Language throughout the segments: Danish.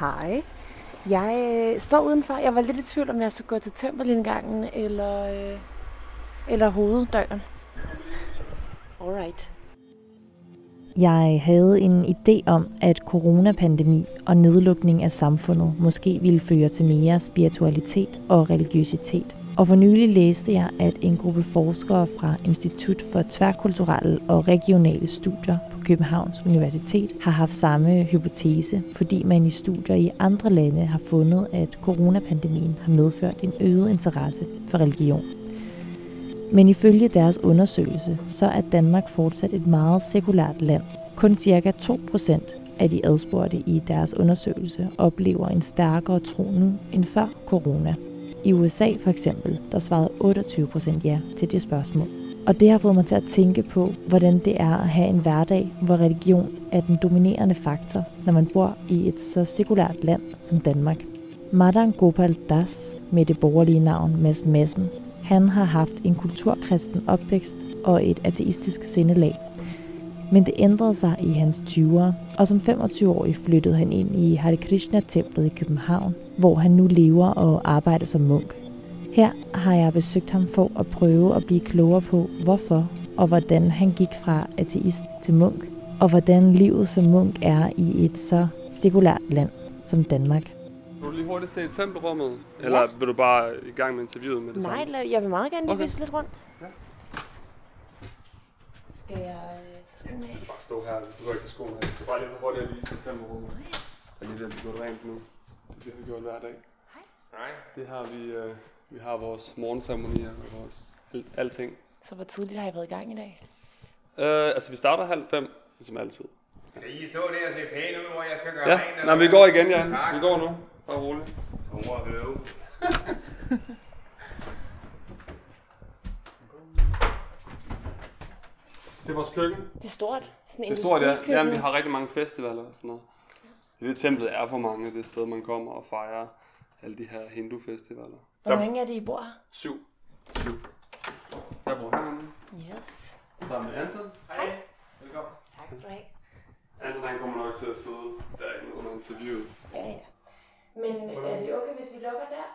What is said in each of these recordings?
Hej. Jeg øh, står udenfor. Jeg var lidt i tvivl, om jeg skulle gå til tempelindgangen eller, øh, eller hoveddøren. Alright. Jeg havde en idé om, at coronapandemi og nedlukning af samfundet måske ville føre til mere spiritualitet og religiøsitet. Og for nylig læste jeg, at en gruppe forskere fra Institut for Tværkulturelle og Regionale Studier Københavns Universitet har haft samme hypotese, fordi man i studier i andre lande har fundet, at coronapandemien har medført en øget interesse for religion. Men ifølge deres undersøgelse, så er Danmark fortsat et meget sekulært land. Kun ca. 2% af de adspurgte i deres undersøgelse oplever en stærkere tro nu end før corona. I USA for eksempel, der svarede 28% ja til det spørgsmål. Og det har fået mig til at tænke på, hvordan det er at have en hverdag, hvor religion er den dominerende faktor, når man bor i et så sekulært land som Danmark. Madan Gopal Das, med det borgerlige navn Mads Madsen, han har haft en kulturkristen opvækst og et ateistisk sindelag. Men det ændrede sig i hans 20'ere, og som 25-årig flyttede han ind i Hare Krishna-templet i København, hvor han nu lever og arbejder som munk. Her har jeg besøgt ham for at prøve at blive klogere på, hvorfor og hvordan han gik fra ateist til munk, og hvordan livet som munk er i et så sekulært land som Danmark. Vil du lige hurtigt se tempelrummet? Eller vil du bare i gang med interviewet med det Nej, samme? la- jeg vil meget gerne lige Okay. vise lidt rundt. Ja. Skal jeg tage skoene af? Bare stå her, du går ikke til skolen. Det er bare lige for hurtigt at vise tempelrummet. Og lige det, vi gjort rent nu. Det har vi gjort hver dag. Nej. Det har vi, øh, vi har vores morgenceremonier og vores alt, alting. Så hvor tidligt har jeg været i gang i dag? Øh, altså vi starter halv fem, ligesom altid. Skal I stå der og se pæne ud, hvor jeg skal gøre Ja, rent? nej, eller vi hvad? går igen, ja. Tak. Vi går nu. Bare roligt. Mor, høve. Det er vores køkken. Det er stort. Sådan en Det er stort, ja. industrikøkken. Jamen, vi har rigtig mange festivaler og sådan noget. Det templet er for mange, det sted, man kommer og fejrer alle de her hindu-festivaler. Hvor mange er det, I bor her? Syv. Syv. Jeg bor herinde Yes. sammen med Anton. Hej. Velkommen. Tak skal du have. Anton han kommer nok til at sidde derinde under interviewet. Ja, ja. Men er det okay, hvis vi lukker der?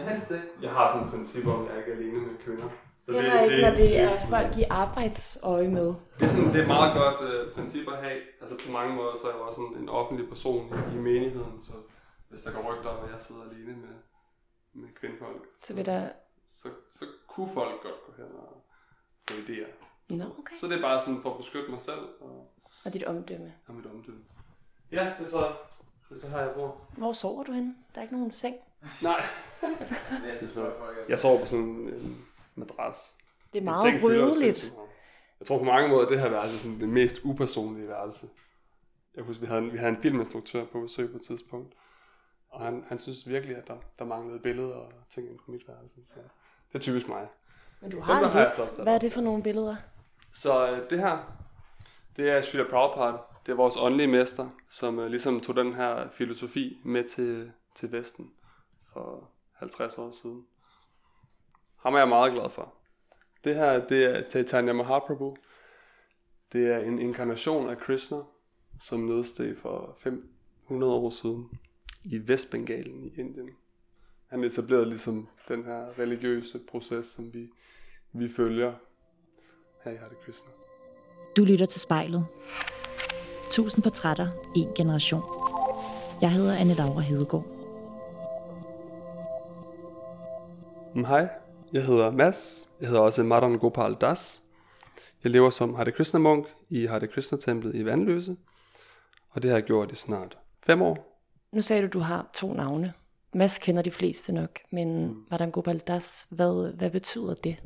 Øh, helst ikke. Jeg har sådan et princip om, at jeg ikke er alene med kvinder. Så Heller ikke, når det er folk i arbejdsøje med. Det er, sådan, det er et meget godt øh, princip at have. Altså på mange måder, så er jeg også sådan en offentlig person i, i menigheden, så hvis der går rygter om, at jeg sidder alene med, med kvindfolk, Så vil der... så, så kunne folk godt gå hen og få idéer. Nå, okay. Så det er bare sådan for at beskytte mig selv og, Og dit omdømme. og mit omdømme. Ja, det er så, det er så her, jeg bor. Hvor sover du henne? Der er ikke nogen seng. Nej, Næste spørgsmål. jeg sover på sådan en madras. Det er meget ryddeligt. Jeg tror på mange måder, at det her værelse er sådan det mest upersonlige værelse. Jeg husker, vi havde, en, vi havde en filminstruktør på besøg på et tidspunkt. Og han, han synes virkelig, at der, der manglede billeder og ting på mit værelse. Så det er typisk mig. Men du Dem, har der har jeg så lidt. sat Hvad er det for nogle billeder? Så øh, det her, det er Srila Prabhupada. Det er vores åndelige mester, som øh, ligesom tog den her filosofi med til, til Vesten for 50 år siden. Ham er jeg meget glad for. Det her, det er Chaitanya Mahaprabhu. Det er en inkarnation af Krishna, som nedsteg for 500 år siden i Vestbengalen i Indien. Han etablerede ligesom den her religiøse proces, som vi, vi følger her i Hare Krishna. Du lytter til spejlet. Tusind portrætter, en generation. Jeg hedder Anne Laura Hedegaard. Mm, Hej, jeg hedder Mads. Jeg hedder også Madan Gopal Das. Jeg lever som Hare Krishna munk i Hare Krishna templet i Vandløse. Og det har jeg gjort i snart fem år. Nu sagde du, du har to navne. Mads kender de fleste nok, men Madan Gopal Das, hvad, hvad betyder det?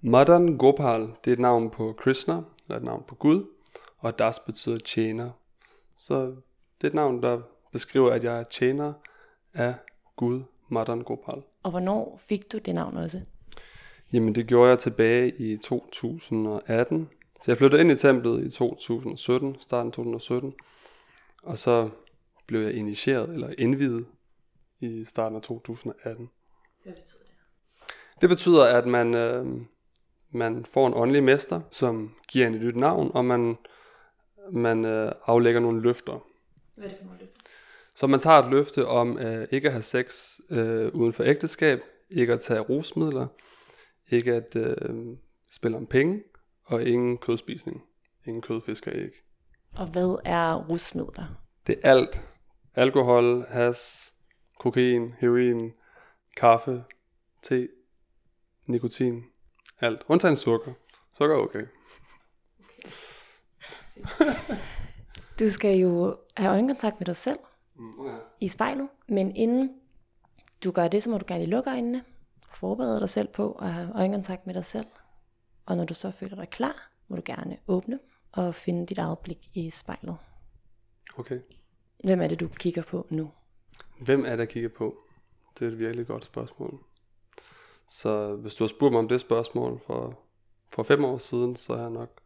Madan Gopal, det er et navn på Krishna, eller et navn på Gud. Og Das betyder tjener. Så det er et navn, der beskriver, at jeg er tjener af Gud, Madan Gopal. Og hvornår fik du det navn også? Jamen det gjorde jeg tilbage i 2018. Så jeg flyttede ind i templet i 2017, starten af 2017. Og så blev jeg initieret, eller indvidet, i starten af 2018. Hvad betyder det? Det betyder, at man, øh, man får en åndelig mester, som giver en et nyt navn, og man, man øh, aflægger nogle løfter. Hvad er det for nogle løfter? Så man tager et løfte om øh, ikke at have sex øh, uden for ægteskab, ikke at tage rusmidler, ikke at øh, spille om penge, og ingen kødspisning. Ingen kød, fisk og æg. Og hvad er rusmidler? Det er alt. Alkohol, has, kokain, heroin, kaffe, te, nikotin. Alt. Undtagen sukker. Sukker er okay. Du skal jo have øjenkontakt med dig selv Mm, ja. i spejlet, men inden du gør det, så må du gerne lukke øjnene, forberede dig selv på at have øjenkontakt med dig selv. Og når du så føler dig klar, må du gerne åbne og finde dit eget blik i spejlet. Okay. Hvem er det, du kigger på nu? Hvem er det, jeg kigger på? Det er et virkelig godt spørgsmål. Så hvis du har spurgt mig om det spørgsmål for, for fem år siden, så har jeg nok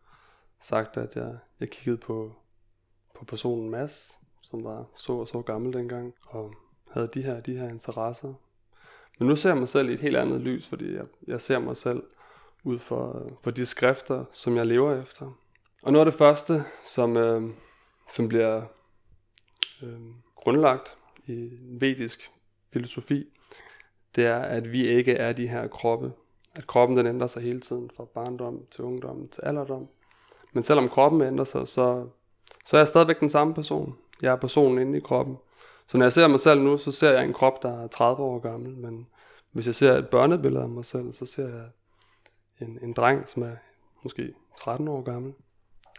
sagt, at jeg, jeg kiggede på, på personen Mads, som var så og så gammel dengang, og havde de her, de her interesser. Men nu ser jeg mig selv i et helt andet lys, fordi jeg, jeg ser mig selv ud for, for de skrifter, som jeg lever efter. Og noget af det første, som, øh, som bliver øh, grundlagt i vedisk filosofi, det er, at vi ikke er de her kroppe. At kroppen den ændrer sig hele tiden, fra barndom til ungdom til alderdom. Men selvom kroppen ændrer sig, så, så er jeg stadigvæk den samme person. Jeg er personen inde i kroppen. Så når jeg ser mig selv nu, så ser jeg en krop, der er 30 år gammel. Men hvis jeg ser et børnebillede af mig selv, så ser jeg en, en dreng, som er måske 13 år gammel.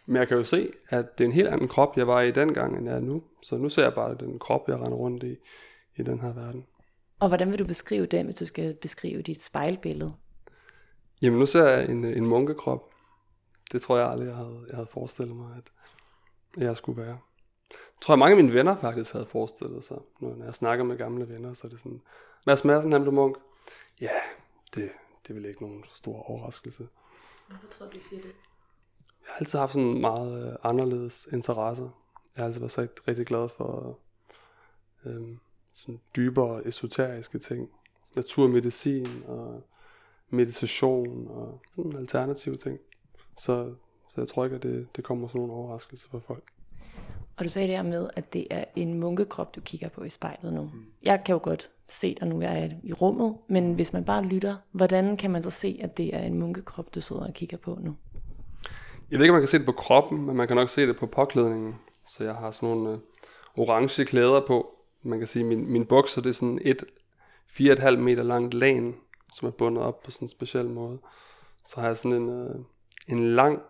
Men jeg kan jo se, at det er en helt anden krop, jeg var i dengang, end jeg er nu. Så nu ser jeg bare den krop, jeg render rundt i, i den her verden. Og hvordan vil du beskrive det, hvis du skal beskrive dit spejlbillede? Jamen nu ser jeg en, en munkekrop. Det tror jeg aldrig, jeg havde, jeg havde forestillet mig, at jeg skulle være. Jeg tror, at mange af mine venner faktisk havde forestillet sig. Når jeg snakker med gamle venner, så er det sådan, Mads Madsen, han blev munk. Ja, det, det er vel ikke nogen stor overraskelse. Hvorfor tror du, de siger det? Jeg har altid haft sådan meget øh, anderledes interesser. Jeg har altid været så rigtig, rigtig glad for øh, sådan dybere esoteriske ting. Naturmedicin og meditation og sådan alternative ting. Så, så jeg tror ikke, at det, det kommer som nogen overraskelse for folk. Og du sagde det her med, at det er en munkekrop, du kigger på i spejlet nu. Mm. Jeg kan jo godt se dig nu, jeg er i rummet, men hvis man bare lytter, hvordan kan man så se, at det er en munkekrop, du sidder og kigger på nu? Jeg ved ikke, om man kan se det på kroppen, men man kan nok se det på påklædningen. Så jeg har sådan nogle øh, orange klæder på. Man kan sige, at min, min bukser det er sådan et 4,5 meter langt lagen, som er bundet op på sådan en speciel måde. Så har jeg sådan en, øh, en lang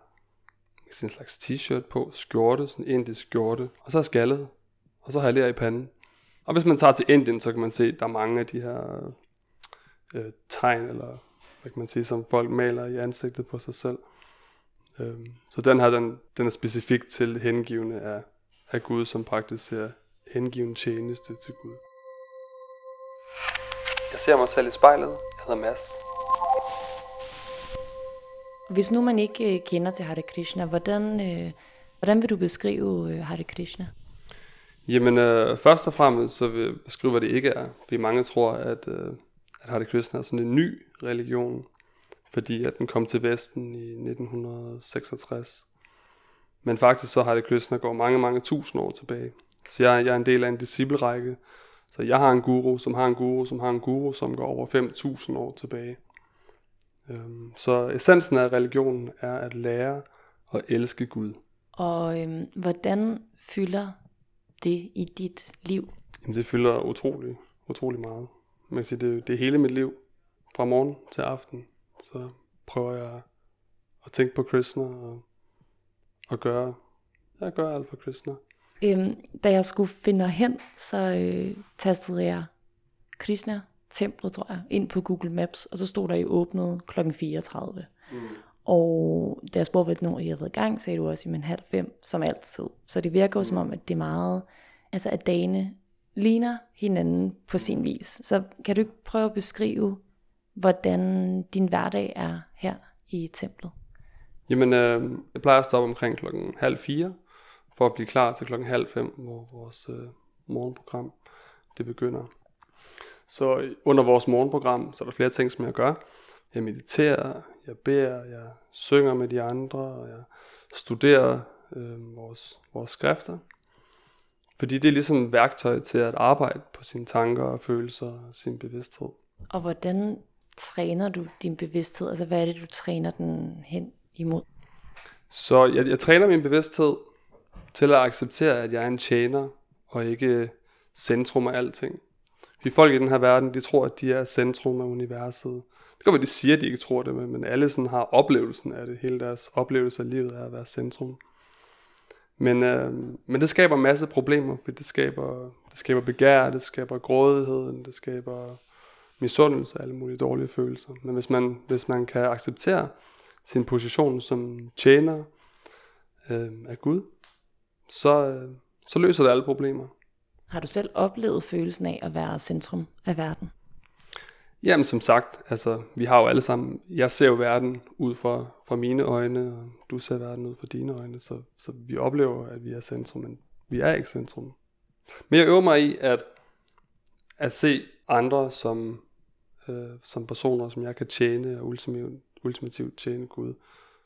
sådan en slags t-shirt på, skjorte, sådan en indisk skjorte, og så er skaldet, og så har jeg lær i panden. Og hvis man tager til Indien, så kan man se, at der er mange af de her øh, tegn, eller hvad kan man sige, som folk maler i ansigtet på sig selv. Øhm, så den her, den, den er specifik til hengivende af, af Gud, som praktiserer hengiven tjeneste til Gud. Jeg ser mig selv i spejlet. Jeg hedder Mads. Hvis nu man ikke øh, kender til Hare Krishna, hvordan, øh, hvordan vil du beskrive øh, Hare Krishna? Jamen, øh, først og fremmest så vil jeg beskrive, hvad det ikke er. Fordi mange tror, at, øh, at Hare Krishna er sådan en ny religion, fordi at den kom til Vesten i 1966. Men faktisk så Hare Krishna går mange, mange tusind år tilbage. Så jeg, jeg er en del af en disciplerække. Så jeg har en guru, som har en guru, som har en guru, som går over 5.000 år tilbage. Øhm, så essensen af religionen er at lære at elske Gud. Og øhm, hvordan fylder det i dit liv? Jamen, det fylder utrolig, utrolig meget. Man kan sige, det, det er hele mit liv. Fra morgen til aften. Så prøver jeg at tænke på Krishna og, og gøre, jeg gør alt for Krishna. Øhm, da jeg skulle finde hen, så øh, tastede jeg Krishna templet, tror jeg, ind på Google Maps, og så stod der, I åbnede kl. 34. Mm. Og da jeg spurgte, hvornår I havde været i gang, sagde du også, i halv fem, som altid. Så det virker jo mm. som om, at det er meget, altså at dagene ligner hinanden på sin vis. Så kan du ikke prøve at beskrive, hvordan din hverdag er her i templet? Jamen, øh, jeg plejer at stoppe omkring klokken halv fire, for at blive klar til klokken halv fem, hvor vores øh, morgenprogram det begynder. Så under vores morgenprogram, så er der flere ting, som jeg gør. Jeg mediterer, jeg beder, jeg synger med de andre, og jeg studerer øh, vores, vores skrifter. Fordi det er ligesom værktøj til at arbejde på sine tanker og følelser og sin bevidsthed. Og hvordan træner du din bevidsthed? Altså hvad er det, du træner den hen imod? Så jeg, jeg træner min bevidsthed til at acceptere, at jeg er en tjener og ikke centrum af alting. Fordi folk i den her verden, de tror, at de er centrum af universet. Det kan være, de siger, at de ikke tror det, men alle sådan har oplevelsen af det. Hele deres oplevelse af livet er at være centrum. Men, øh, men det skaber en masse problemer, fordi det skaber, det skaber begær, det skaber grådighed, det skaber misundelse og alle mulige dårlige følelser. Men hvis man, hvis man kan acceptere sin position som tjener øh, af Gud, så, øh, så løser det alle problemer. Har du selv oplevet følelsen af at være centrum af verden? Jamen som sagt, altså vi har jo alle sammen, jeg ser jo verden ud fra, fra mine øjne, og du ser verden ud fra dine øjne, så, så vi oplever, at vi er centrum, men vi er ikke centrum. Men jeg øver mig i at, at se andre som, øh, som personer, som jeg kan tjene og ultimativt, ultimativt tjene Gud.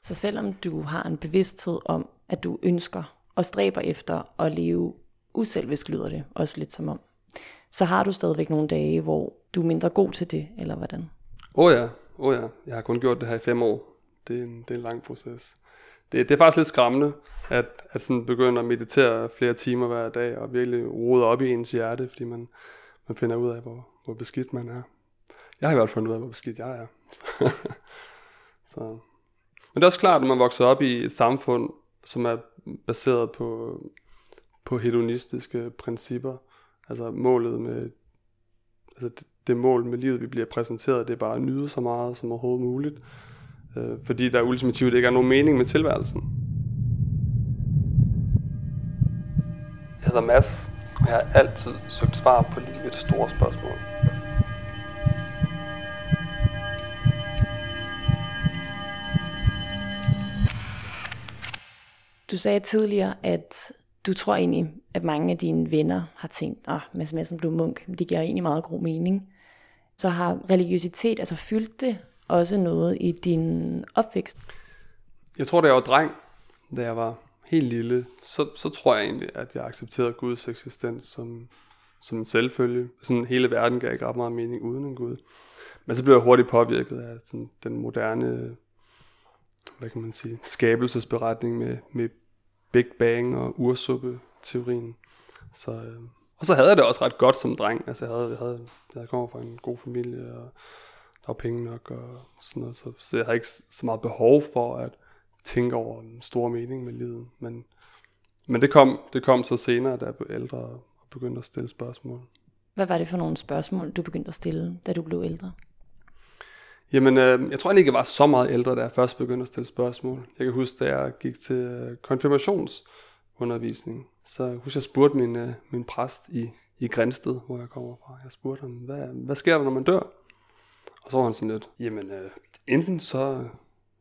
Så selvom du har en bevidsthed om, at du ønsker og stræber efter at leve uselvisk, lyder det også lidt som om, så har du stadigvæk nogle dage, hvor du er mindre god til det, eller hvordan? Åh oh ja, oh ja. Jeg har kun gjort det her i fem år. Det er en, det er en lang proces. Det, det er faktisk lidt skræmmende, at, at sådan begynde at meditere flere timer hver dag, og virkelig rode op i ens hjerte, fordi man, man finder ud af, hvor, hvor beskidt man er. Jeg har i hvert fald fundet ud af, hvor beskidt jeg er. Så. Men det er også klart, at man vokser op i et samfund, som er baseret på, på hedonistiske principper. Altså målet med, altså det, det mål med livet, vi bliver præsenteret, det er bare at nyde så meget som overhovedet muligt. Øh, fordi der ultimativt ikke er nogen mening med tilværelsen. Jeg hedder Mads, og jeg har altid søgt svar på livets store spørgsmål. Du sagde tidligere, at du tror egentlig, at mange af dine venner har tænkt, at oh, Mads Madsen blev munk, det giver egentlig meget god mening. Så har religiøsitet, altså fyldt det også noget i din opvækst? Jeg tror, da jeg var dreng, da jeg var helt lille, så, så tror jeg egentlig, at jeg accepterede Guds eksistens som, som en selvfølge. Sådan hele verden gav ikke ret meget mening uden en Gud. Men så blev jeg hurtigt påvirket af sådan, den moderne, hvad kan man sige, skabelsesberetning med, med Big Bang og ursuppe-teorien. Så, øh, og så havde jeg det også ret godt som dreng. Altså jeg, havde, jeg, havde, jeg kommer fra en god familie, og der var penge nok og sådan noget. Så, så jeg havde ikke så meget behov for at tænke over en stor mening med livet. Men, men det, kom, det kom så senere, da jeg blev ældre og begyndte at stille spørgsmål. Hvad var det for nogle spørgsmål, du begyndte at stille, da du blev ældre? Jamen, øh, jeg tror ikke, jeg var så meget ældre, da jeg først begyndte at stille spørgsmål. Jeg kan huske, da jeg gik til øh, konfirmationsundervisning, så husk, jeg spurgte min, øh, min præst i, i Grænsted, hvor jeg kommer fra. Jeg spurgte ham, hvad, hvad sker der, når man dør? Og så var han sådan lidt, jamen, øh, enten så,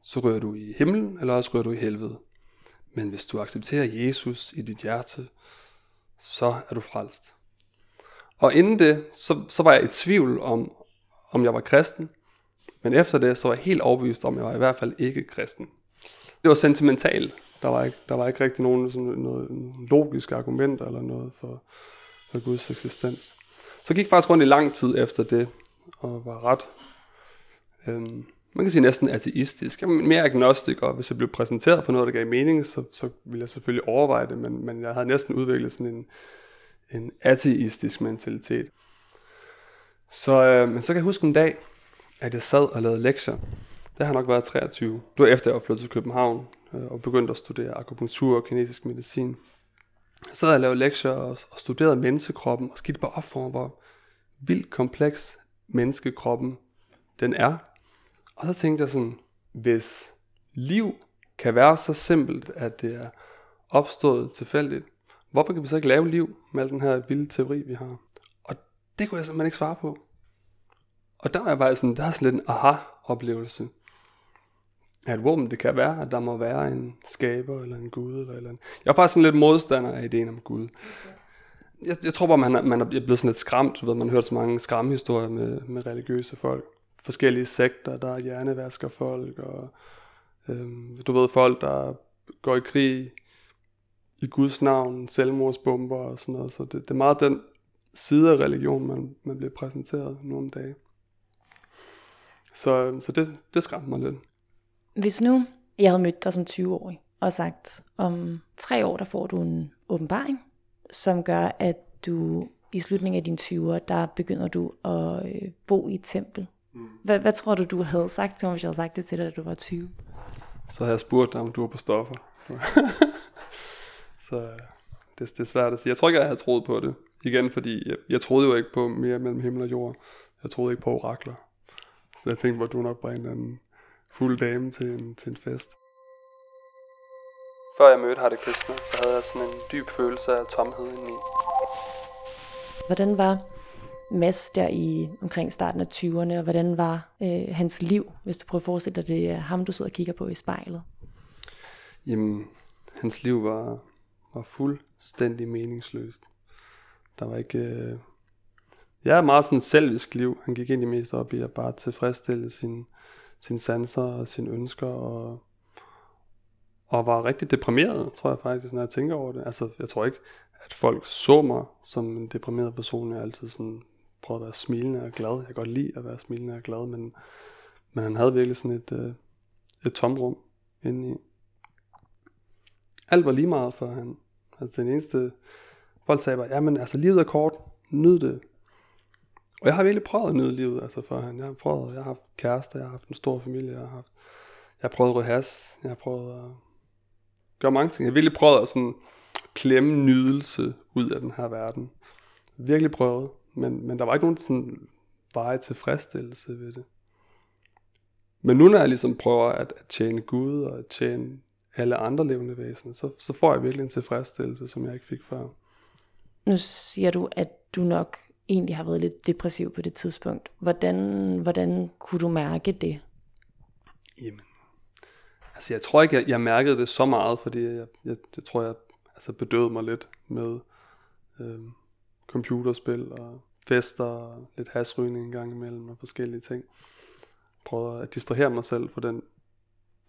så rører du i himlen, eller også rører du i helvede. Men hvis du accepterer Jesus i dit hjerte, så er du frelst. Og inden det, så, så var jeg i tvivl om, om jeg var kristen. Men efter det, så var jeg helt overbevist om, at jeg var i hvert fald ikke kristen. Det var sentimentalt. Der var ikke, der var ikke rigtig nogen sådan noget, logiske argumenter eller noget for, for Guds eksistens. Så jeg gik faktisk rundt i lang tid efter det, og var ret, øhm, man kan sige næsten ateistisk. Jeg var mere agnostik, og hvis jeg blev præsenteret for noget, der gav mening, så, så ville jeg selvfølgelig overveje det, men, men jeg havde næsten udviklet sådan en, en ateistisk mentalitet. Så, øh, men så kan jeg huske en dag, at jeg sad og lavede lektier. Det har nok været 23. Det var efter, jeg var flyttet til København øh, og begyndte at studere akupunktur og kinesisk medicin. Jeg sad og lavede lektier og, og studerede menneskekroppen og skilte bare op for hvor vildt kompleks menneskekroppen den er. Og så tænkte jeg sådan, hvis liv kan være så simpelt, at det er opstået tilfældigt, hvorfor kan vi så ikke lave liv med al den her vilde teori, vi har? Og det kunne jeg simpelthen ikke svare på. Og der var bare sådan, der er sådan lidt en aha-oplevelse. At wow, det kan være, at der må være en skaber eller en gud eller eller andet. Jeg er faktisk sådan lidt modstander af ideen om Gud. Jeg, jeg tror bare, man er, man er blevet sådan lidt skræmt. Ved, man har hørt så mange skræmhistorier med, med religiøse folk. Forskellige sekter, der er hjernevasker folk, og øhm, du ved, folk, der går i krig i Guds navn, selvmordsbomber og sådan noget. Så det, det er meget den side af religion, man, man bliver præsenteret nu om dagen. Så, så det, det skræmte mig lidt. Hvis nu jeg havde mødt dig som 20-årig og sagt, om tre år der får du en åbenbaring, som gør, at du i slutningen af dine 20'er, der begynder du at øh, bo i et tempel. Mm. Hvad, hvad tror du, du havde sagt til mig, hvis jeg havde sagt det til dig, da du var 20? Så havde jeg spurgt dig, om du var på stoffer. Så, så det, det er svært at sige. Jeg tror ikke, jeg havde troet på det. Igen, fordi jeg, jeg troede jo ikke på mere mellem himmel og jord. Jeg troede ikke på orakler. Så jeg tænkte, at du nok bare en eller anden fuld dame til en, til en fest. Før jeg mødte Hare Krishna, så havde jeg sådan en dyb følelse af tomhed indeni. Hvordan var Mads der i omkring starten af 20'erne, og hvordan var øh, hans liv, hvis du prøver at forestille dig, det er ham, du sidder og kigger på i spejlet? Jamen, hans liv var, var fuldstændig meningsløst. Der var ikke... Øh... Jeg er meget sådan selvisk liv. Han gik egentlig mest op i at bare tilfredsstille sine, sin sanser og sine ønsker, og, og var rigtig deprimeret, tror jeg faktisk, når jeg tænker over det. Altså, jeg tror ikke, at folk så mig som en deprimeret person. Jeg altid sådan prøvet at være smilende og glad. Jeg kan godt lide at være smilende og glad, men, men han havde virkelig sådan et, øh, et tomrum indeni. Alt var lige meget for han. Altså den eneste, folk sagde bare, ja, men altså livet er kort, nyd det. Og jeg har virkelig prøvet at nyde livet, altså for han. Jeg har prøvet, jeg har haft kærester, jeg har haft en stor familie, jeg har haft, jeg har prøvet at ryge has, jeg har prøvet at gøre mange ting. Jeg har virkelig prøvet at sådan klemme nydelse ud af den her verden. Virkelig prøvet, men, men der var ikke nogen sådan veje tilfredsstillelse ved det. Men nu når jeg ligesom prøver at, at tjene Gud og at tjene alle andre levende væsener, så, så får jeg virkelig en tilfredsstillelse, som jeg ikke fik før. Nu siger du, at du nok egentlig har været lidt depressiv på det tidspunkt. Hvordan, hvordan kunne du mærke det? Jamen, altså jeg tror ikke, jeg, jeg mærkede det så meget, fordi jeg, jeg, jeg tror, jeg altså bedøvede mig lidt med øh, computerspil og fester og lidt hasrygning en gang imellem og forskellige ting. Prøvede at distrahere mig selv for den,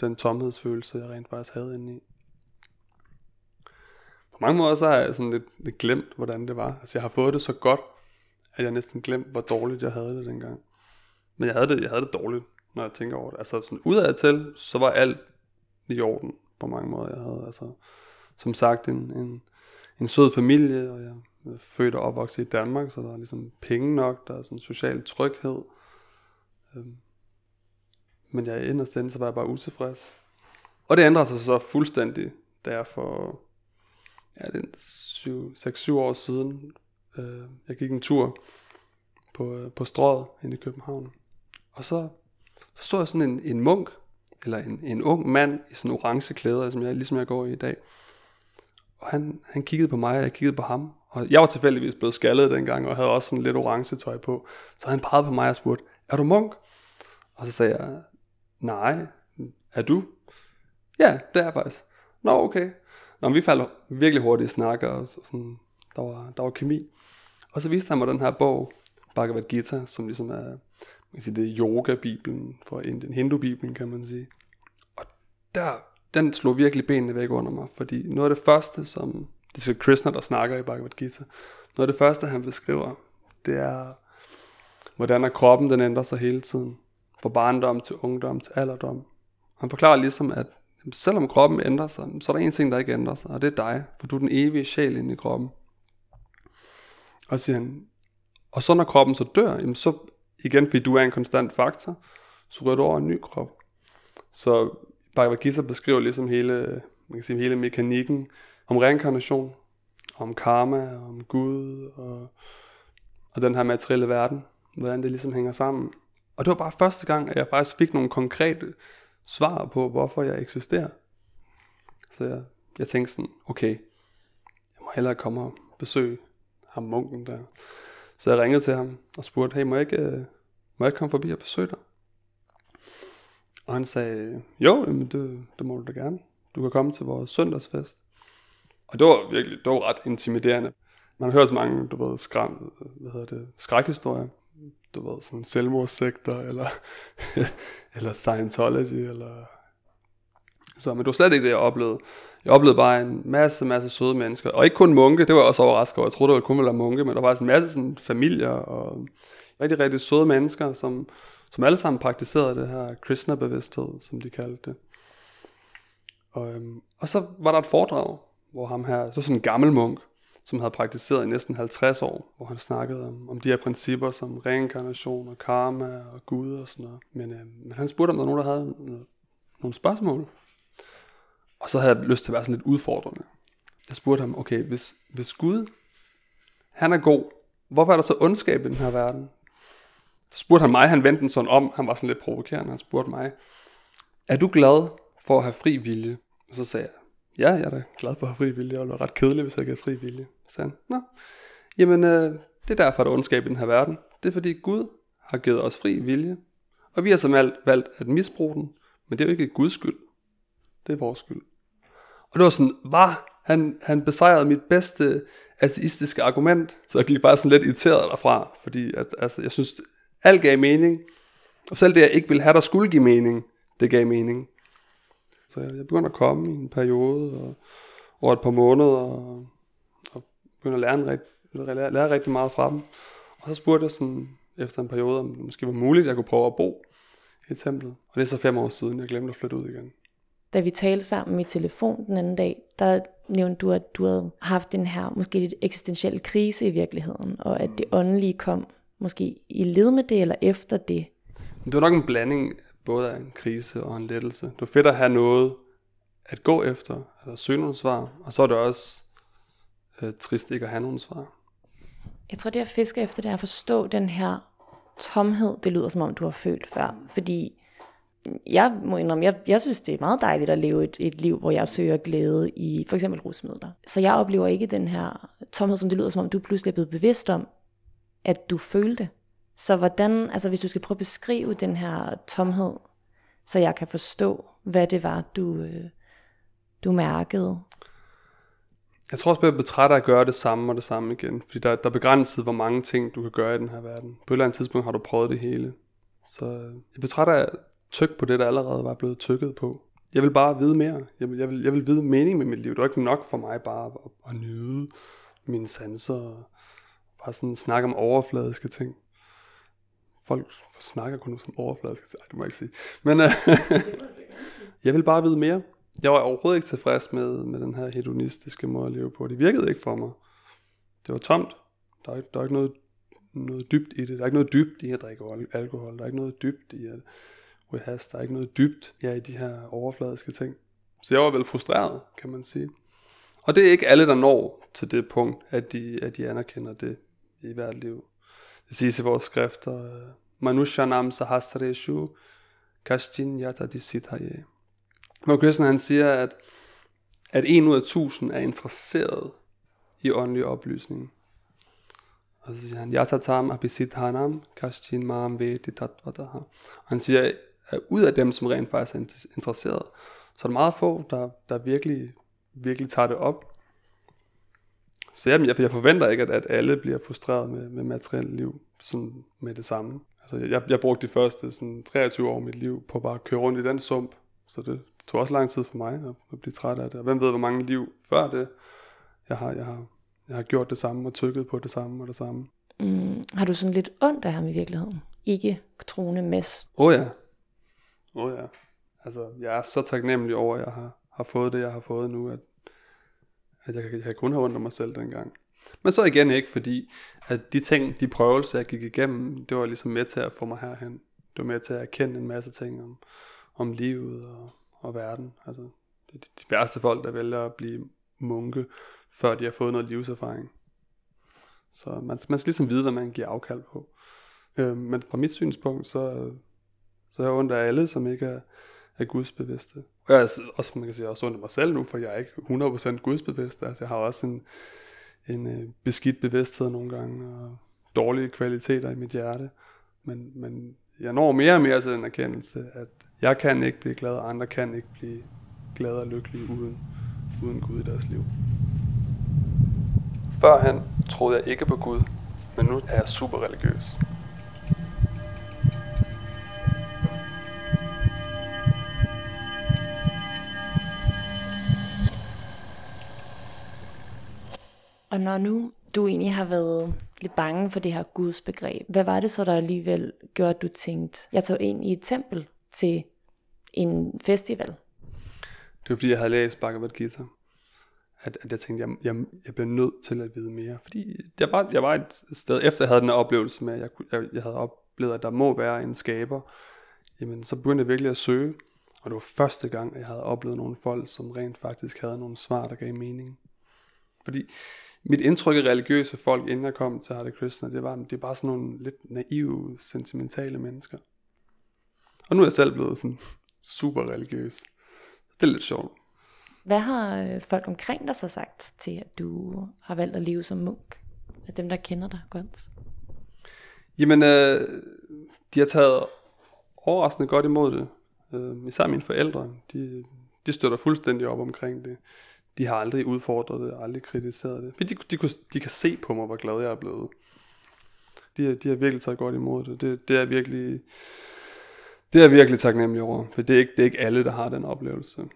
den tomhedsfølelse, jeg rent faktisk havde inde i. På mange måder så har jeg sådan lidt, lidt glemt, hvordan det var. Altså jeg har fået det så godt, at jeg næsten glemte, hvor dårligt jeg havde det dengang. Men jeg havde det, jeg havde det dårligt, når jeg tænker over det. Altså sådan udad til, så var alt i orden på mange måder. Jeg havde altså, som sagt, en, en, en sød familie, og jeg er født og opvokset i Danmark, så der er ligesom penge nok, der er sådan social tryghed. Øhm, men jeg inderst inde, så var jeg bare utilfreds. Og det ændrede sig så fuldstændig, da jeg for ja, det 6-7 år siden, øh, jeg gik en tur på, øh, på strået inde i København. Og så, så så jeg sådan en, en munk, eller en, en ung mand i sådan orange klæder, som jeg, ligesom jeg går i i dag. Og han, han kiggede på mig, og jeg kiggede på ham. Og jeg var tilfældigvis blevet skaldet dengang, og havde også sådan lidt orange tøj på. Så han pegede på mig og spurgte, er du munk? Og så sagde jeg, nej, er du? Ja, det er jeg faktisk. Nå, okay. Nå, men vi faldt virkelig hurtigt i snak, og sådan, der, var, der var kemi. Og så viste han mig den her bog, Bhagavad Gita, som ligesom er, man kan sige, det er yoga-bibelen for Indien, hindu-bibelen kan man sige. Og der, den slog virkelig benene væk under mig, fordi noget af det første, som, det er Krishna, der snakker i Bhagavad Gita, noget af det første, han beskriver, det er, hvordan er kroppen, den ændrer sig hele tiden. Fra barndom til ungdom til alderdom. Han forklarer ligesom, at selvom kroppen ændrer sig, så er der en ting, der ikke ændrer sig, og det er dig, for du er den evige sjæl inde i kroppen. Og siger han, og så når kroppen så dør, jamen så igen, fordi du er en konstant faktor, så rører du over en ny krop. Så Bhagavad Gita beskriver ligesom hele, man kan sige, hele mekanikken om reinkarnation, om karma, om Gud og, og den her materielle verden, hvordan det ligesom hænger sammen. Og det var bare første gang, at jeg faktisk fik nogle konkrete svar på, hvorfor jeg eksisterer. Så jeg, jeg tænkte sådan, okay, jeg må hellere komme og besøge ham munken der. Så jeg ringede til ham og spurgte, hey, må jeg ikke, øh, må jeg ikke komme forbi og besøge dig? Og han sagde, jo, jamen det, det må du da gerne. Du kan komme til vores søndagsfest. Og det var virkelig, det var ret intimiderende. Man hører så mange, du ved, skram, hvad hedder det, skrækhistorier. Du ved, som selvmordssekter, eller, eller Scientology, eller Så, men det var slet ikke det, jeg oplevede. Jeg oplevede bare en masse, masse søde mennesker. Og ikke kun munke, det var jeg også overrasket over. Jeg troede, det var kun ville være munke, men der var faktisk en masse sådan, familier og rigtig, rigtig søde mennesker, som, som alle sammen praktiserede det her Krishna-bevidsthed, som de kaldte det. Og, øhm, og så var der et foredrag, hvor ham her, så sådan en gammel munk, som havde praktiseret i næsten 50 år, hvor han snakkede om, om de her principper som reinkarnation og karma og Gud og sådan noget. Men, øh, men han spurgte, om der var nogen, der havde nogle spørgsmål. Og så havde jeg lyst til at være sådan lidt udfordrende. Jeg spurgte ham, okay, hvis, hvis Gud, han er god, hvorfor er der så ondskab i den her verden? Så spurgte han mig, han vendte den sådan om, han var sådan lidt provokerende, han spurgte mig, er du glad for at have fri vilje? Og så sagde jeg, ja, jeg er da glad for at have fri vilje, og det var ret kedeligt, hvis jeg ikke havde fri vilje. Så sagde han, nå, jamen øh, det er derfor, der er ondskab i den her verden. Det er fordi Gud har givet os fri vilje, og vi har som alt valgt at misbruge den, men det er jo ikke Guds skyld. Det er vores skyld. Og det var sådan, var han, han besejrede mit bedste ateistiske argument, så jeg gik bare sådan lidt irriteret derfra, fordi at, altså, jeg synes, alt gav mening, og selv det, jeg ikke ville have, der skulle give mening, det gav mening. Så jeg, jeg begyndte at komme i en periode, og over et par måneder, og, og begyndte at lære, en rigt, lære, lære rigtig meget fra dem. Og så spurgte jeg sådan, efter en periode, om det måske var muligt, at jeg kunne prøve at bo i templet. Og det er så fem år siden, jeg glemte at flytte ud igen. Da vi talte sammen i telefon den anden dag, der nævnte du, at du havde haft den her måske lidt eksistentielle krise i virkeligheden, og at det åndelige kom måske i led med det, eller efter det. Det var nok en blanding både af en krise og en lettelse. Det var fedt at have noget at gå efter, altså søge nogle svar, og så er det også øh, trist ikke at have nogle svar. Jeg tror, det jeg fisker efter, det er at forstå den her tomhed, det lyder som om, du har følt før. Fordi jeg må indrømme, jeg, jeg synes, det er meget dejligt at leve et, et liv, hvor jeg søger glæde i for eksempel rusmidler. Så jeg oplever ikke den her tomhed, som det lyder som om, du pludselig er blevet bevidst om, at du følte. Så hvordan, altså hvis du skal prøve at beskrive den her tomhed, så jeg kan forstå, hvad det var, du, øh, du mærkede. Jeg tror også, at jeg af at gøre det samme og det samme igen. Fordi der, der er begrænset, hvor mange ting, du kan gøre i den her verden. På et eller andet tidspunkt har du prøvet det hele. Så øh, jeg betrætter tykke på det, der allerede var blevet tykket på. Jeg vil bare vide mere. Jeg vil, jeg vil, jeg vil vide mening med mit liv. Det var ikke nok for mig bare at, at nyde mine sanser og bare sådan snakke om overfladiske ting. Folk snakker kun om overfladiske ting. Ej, det må jeg ikke sige. Men uh, jeg vil bare vide mere. Jeg var overhovedet ikke tilfreds med, med den her hedonistiske måde at leve på. Det virkede ikke for mig. Det var tomt. Der er, ikke, der er ikke noget, noget dybt i det. Der er ikke noget dybt i at drikke alkohol. Der er ikke noget dybt i at ryge has. Der er ikke noget dybt ja, i de her overfladiske ting. Så jeg var vel frustreret, kan man sige. Og det er ikke alle, der når til det punkt, at de, at de anerkender det i hvert liv. Det siges i vores skrifter, Manushanam sahasreshu kashtin yata disitaye. Hvor Krishna han siger, at, at en ud af tusind er interesseret i åndelig oplysning. Og så siger han, Yatatam abhisidhanam kashtin maam vedi tatvataha. Og han siger, ud af dem, som rent faktisk er interesseret, så er der meget få, der, der virkelig, virkelig tager det op. Så jamen, jeg, jeg forventer ikke, at, at alle bliver frustreret med, med materielt liv sådan med det samme. Altså, jeg, jeg brugte de første sådan, 23 år af mit liv på bare at køre rundt i den sump, så det, tog også lang tid for mig at, at blive træt af det. Og hvem ved, hvor mange liv før det, jeg har, jeg har, jeg har gjort det samme og tykket på det samme og det samme. Mm, har du sådan lidt ondt af ham i virkeligheden? Ikke troende mest? Åh oh, ja. Åh oh, ja. Altså, jeg er så taknemmelig over, at jeg har, har fået det, jeg har fået nu, at, at jeg, jeg kan kun har ondt af mig selv dengang. Men så igen ikke, fordi at de ting, de prøvelser, jeg gik igennem, det var ligesom med til at få mig herhen. Det var med til at erkende en masse ting om, om livet og, og verden. Altså, det er de værste folk, der vælger at blive munke, før de har fået noget livserfaring. Så man, man skal ligesom vide, hvad man giver afkald på. Øh, men fra mit synspunkt, så, så jeg ondt af alle, som ikke er, er gudsbevidste. Og jeg er også, man kan sige, også ondt af mig selv nu, for jeg er ikke 100% gudsbevidst. Altså, jeg har også en, en øh, beskidt bevidsthed nogle gange, og dårlige kvaliteter i mit hjerte. Men, men jeg når mere og mere til den erkendelse, at jeg kan ikke blive glad, og andre kan ikke blive glade og lykkelige uden, uden Gud i deres liv. Førhen troede jeg ikke på Gud, men nu er jeg super religiøs. Og når nu du egentlig har været lidt bange for det her Guds begreb, hvad var det så, der alligevel gjorde, at du tænkte, jeg tog ind i et tempel til en festival? Det var fordi, jeg havde læst Bhagavad Gita. At, at jeg tænkte, jeg, jeg, jeg bliver nødt til at vide mere. Fordi jeg var, jeg var et sted, efter jeg havde den her oplevelse med, at jeg, jeg, jeg havde oplevet, at der må være en skaber, jamen så begyndte jeg virkelig at søge. Og det var første gang, at jeg havde oplevet nogle folk, som rent faktisk havde nogle svar, der gav mening. Fordi mit indtryk af religiøse folk, inden jeg kom til Hare Krishna, det var, det er bare sådan nogle lidt naive, sentimentale mennesker. Og nu er jeg selv blevet sådan super religiøs. Det er lidt sjovt. Hvad har øh, folk omkring dig så sagt til, at du har valgt at leve som munk? Altså dem, der kender dig godt. Jamen, øh, de har taget overraskende godt imod det. Øh, især mine forældre, de, de støtter fuldstændig op omkring det. De har aldrig udfordret det, aldrig kritiseret det. Fordi de, de, kunne, de kan se på mig, hvor glad jeg er blevet. De, de har virkelig taget godt imod det. Det, det er virkelig... Det er jeg virkelig taknemmelig over, for det er ikke, det er ikke alle, der har den oplevelse.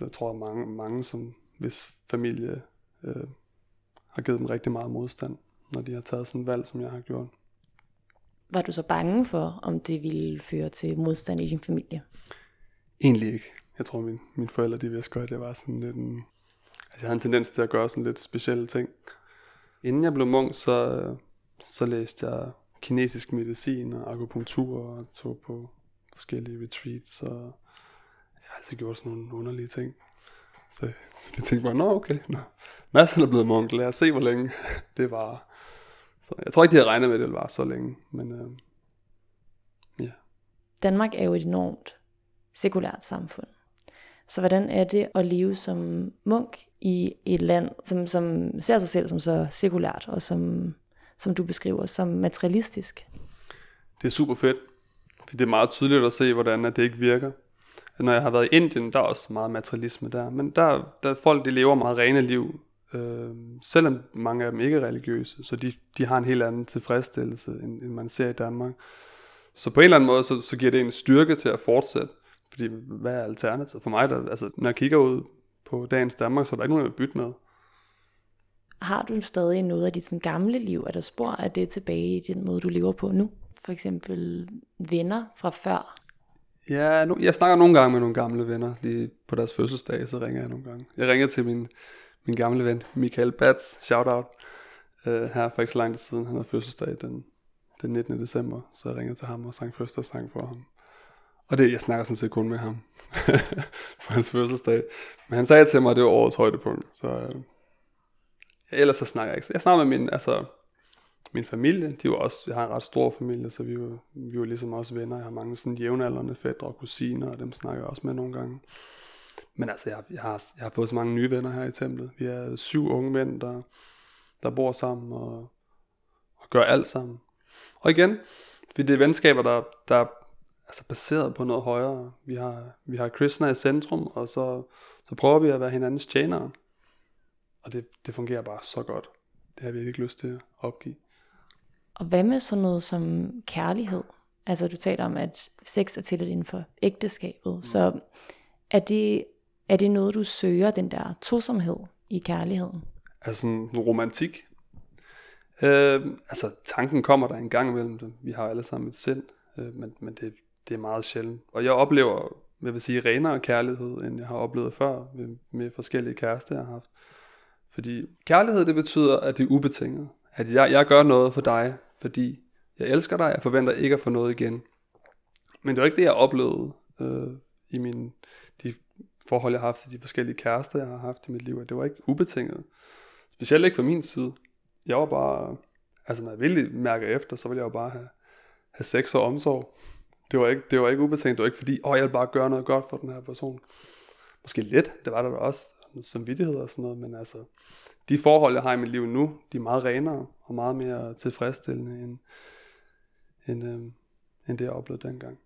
Jeg tror, at mange, mange som hvis familie øh, har givet dem rigtig meget modstand, når de har taget sådan et valg, som jeg har gjort. Var du så bange for, om det ville føre til modstand i din familie? Egentlig ikke. Jeg tror, min, mine forældre, de vidste godt, at jeg var sådan lidt en... Altså, jeg havde en tendens til at gøre sådan lidt specielle ting. Inden jeg blev munk, så, øh, så læste jeg kinesisk medicin og akupunktur og tog på forskellige retreats. Og jeg har altid gjort sådan nogle underlige ting. Så, så de tænkte bare, nå okay, nå. Mads er blevet munk, lad os se, hvor længe det var. Så jeg tror ikke, de havde regnet med, at det var så længe. Men øh, ja. Danmark er jo et enormt sekulært samfund. Så hvordan er det at leve som munk i et land, som, som ser sig selv som så sekulært, og som, som du beskriver som materialistisk? Det er super fedt, for det er meget tydeligt at se, hvordan at det ikke virker. Når jeg har været i Indien, der er også meget materialisme der, men der, der folk, de lever meget rene liv, øh, selvom mange af dem ikke er religiøse, så de, de har en helt anden tilfredsstillelse, end, end man ser i Danmark. Så på en eller anden måde, så, så giver det en styrke til at fortsætte. Fordi hvad er alternativet? For mig, der, altså, når jeg kigger ud på dagens Danmark, så er der ikke nogen, jeg vil bytte med. Har du stadig noget af dit sådan, gamle liv? Er der spor af det tilbage i den måde, du lever på nu? For eksempel venner fra før? Ja, nu, jeg snakker nogle gange med nogle gamle venner. Lige på deres fødselsdag, så ringer jeg nogle gange. Jeg ringer til min, min gamle ven, Michael Bats, shout out, uh, her for ikke så lang tid siden. Han har fødselsdag den, den 19. december, så jeg ringer til ham og sang fødselsdagssang for ham. Og det, jeg snakker sådan set kun med ham på hans fødselsdag. Men han sagde til mig, at det var årets højdepunkt. Så øh, ellers så snakker jeg ikke. Jeg snakker med min, altså, min familie. De var også, jeg har en ret stor familie, så vi var, vi var ligesom også venner. Jeg har mange sådan jævnaldrende fædre og kusiner, og dem snakker jeg også med nogle gange. Men altså, jeg, jeg, har, jeg har fået så mange nye venner her i templet. Vi er syv unge mænd, der, der bor sammen og, og gør alt sammen. Og igen, fordi det er venskaber, der, der altså baseret på noget højere. Vi har, vi har Krishna i centrum, og så, så prøver vi at være hinandens tjenere. Og det, det fungerer bare så godt. Det har vi ikke lyst til at opgive. Og hvad med sådan noget som kærlighed? Altså du taler om, at sex er til inden for ægteskabet. Mm. Så er det, er det noget, du søger, den der tosomhed i kærligheden? Altså sådan en romantik. Øh, altså tanken kommer der en gang imellem. Vi har alle sammen et sind. Øh, men, men det, det er meget sjældent. Og jeg oplever, jeg vil sige, renere kærlighed, end jeg har oplevet før med, med forskellige kærester, jeg har haft. Fordi kærlighed, det betyder, at det er ubetinget. At jeg, jeg gør noget for dig, fordi jeg elsker dig, jeg forventer ikke at få noget igen. Men det var ikke det, jeg oplevede øh, i min, de forhold, jeg har haft til de forskellige kærester, jeg har haft i mit liv. At det var ikke ubetinget. Specielt ikke fra min side. Jeg var bare, altså når jeg virkelig mærker efter, så ville jeg jo bare have, have sex og omsorg. Det var ikke, det var ikke ubetinget. Det var ikke fordi, åh, jeg vil bare gøre noget godt for den her person. Måske lidt, det var der da også, som vidtighed og sådan noget, men altså, de forhold, jeg har i mit liv nu, de er meget renere og meget mere tilfredsstillende, end, end, øh, end det, jeg oplevede dengang.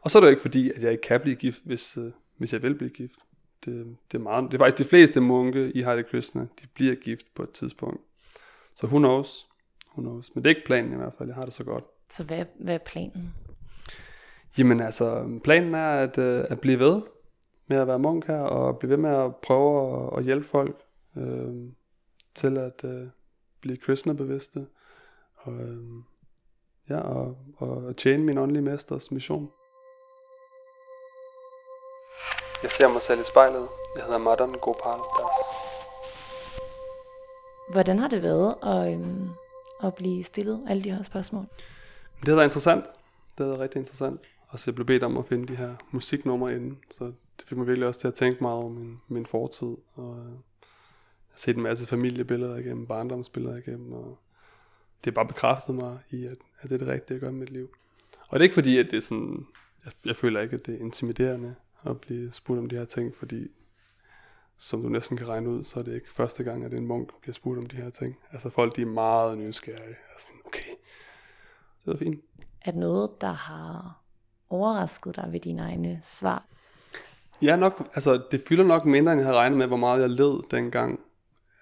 Og så er det jo ikke fordi, at jeg ikke kan blive gift, hvis, øh, hvis jeg vil blive gift. Det, det, er meget, det er faktisk de fleste munke i Hare Krishna, de bliver gift på et tidspunkt. Så who knows? Who knows? Men det er ikke planen i hvert fald, jeg har det så godt. Så hvad, hvad er planen? Jamen altså, planen er at, øh, at blive ved med at være munk her, og blive ved med at prøve at, at hjælpe folk øh, til at øh, blive kristne bevidste, og, øh, ja, og, og tjene min åndelige mesters mission. Jeg ser mig selv i spejlet. Jeg hedder Madan Gopal Das. Hvordan har det været at, øhm, at blive stillet alle de her spørgsmål? Det har været interessant. Det har været rigtig interessant. Og så jeg blev bedt om at finde de her musiknumre inden, så det fik mig virkelig også til at tænke meget over min, min fortid. Og øh, jeg har set en masse familiebilleder igennem, barndomsbilleder igennem, og det har bare bekræftet mig i, at, at det er det rigtige at gøre med mit liv. Og det er ikke fordi, at det er sådan, jeg, jeg føler ikke, at det er intimiderende at blive spurgt om de her ting, fordi som du næsten kan regne ud, så er det ikke første gang, at en munk bliver spurgt om de her ting. Altså folk, de er meget nysgerrige. Og sådan, okay, det er fint. Er det noget, der har overrasket dig ved dine egne svar? Ja, nok, altså det fylder nok mindre, end jeg havde regnet med, hvor meget jeg led dengang,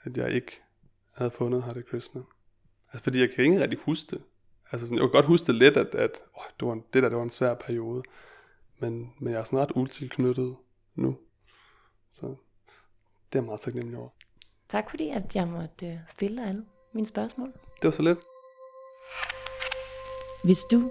at jeg ikke havde fundet Hare Krishna. Altså fordi jeg kan ikke rigtig huske det. Altså sådan, jeg kan godt huske det lidt, at, at åh, det, var en, det der det var en svær periode. Men, men jeg er sådan ret utilknyttet nu. Så det er jeg meget taknemmelig over. Tak fordi, at jeg måtte øh, stille dig alle mine spørgsmål. Det var så lidt. Hvis du